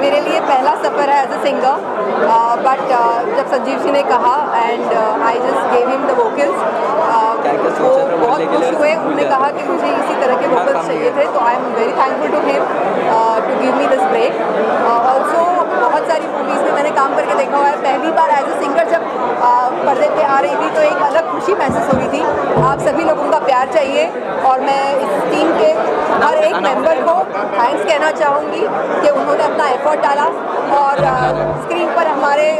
मेरे लिए पहला सफ़र है एज अ सिंगर बट जब संजीव जी ने कहा and I just gave him the vocals वो बहुत खुश हुए उन्होंने कहा कि मुझे इसी तरह के वोकल्स चाहिए थे तो I am very thankful to him to give me this break also बहुत सारी मूवीज़ में मैंने काम करके देखा हुआ है। पहली बार एज अ सिंगर जब uh, पर्दे पे आ रही थी तो एक अलग खुशी महसूस हो रही थी। आप सभी लोगों का प्यार चाहिए और मैं इस टीम के हर एक मेंबर को थैंक्स कहना चाहूँगी कि उन्होंने अपना एफर्ट डाला और स्क्रीन पर हमारे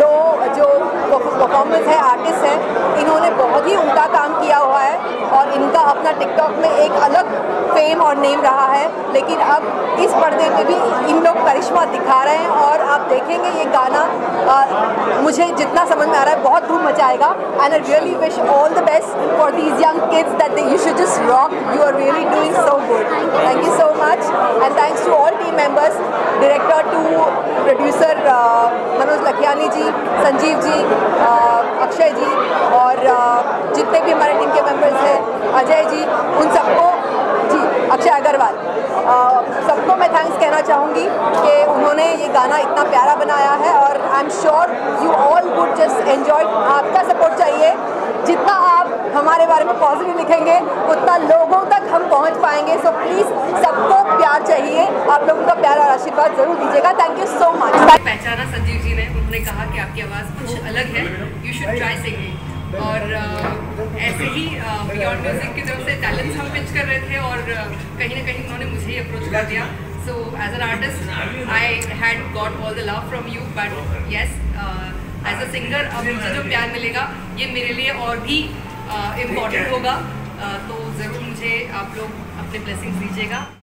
लो जो परफॉर्मेंस है आर्टिस्ट हैं, इन्होंने बहुत ही उनका काम किया हुआ है और इनका अपना टिकटॉक में एक अलग फेम और नेम रहा है। लेकिन अब इस पर्दे पे भी इन लोग करिश्मा दिखा रहे हैं और आप देखेंगे ये गाना आ, मुझे जितना समझ में आ रहा है बहुत धूम मचाएगा and I really wish all the best for these young kids that you should just rock you are really doing so good thank you so much and thanks to all team members director to producer Manoj Lakhiani ji Sanjeev ji Akshay ji और जितने भी हमारे team के members हैं अजय जी उन सबको जी अक्षय अग्रवाल। सबको मैं थैंक्स कहना चाहूँगी कि उन्होंने ये गाना इतना प्यारा बनाया है और I am sure you all would just enjoy आपका सपोर्ट चाहिए। जितना आप हमारे बारे में पॉजिटिव लिखेंगे, उतना लोगों तक हम पहुँच पाएँगे। सो प्लीज़ सबको प्यार चाहिए। आप लोगों का प्यार आशीर्वाद ज़रूर दीजिएगा। थैंक यू सो मच पहचाना संजीव जी ने। उन्होंने कहा कि आपकी आवाज़ कुछ अलग है। यू शुड ट्राई सिंगिंग और ऐसे ही बियॉन्ड म्यूज़िक की तरफ़ से टैलेंट्स हम पिच कर रहे थे और कहीं ना कहीं उन्होंने मुझे ही अप्रोच कर दिया। So as an artist I had got all the love from you but yes as a singer अब मुझे जो प्यार मिलेगा, ये मेरे लिए और भी इंपॉर्टेंट होगा। तो ज़रूर मुझे आप लोग अपने ब्लेसिंग्स दीजिएगा।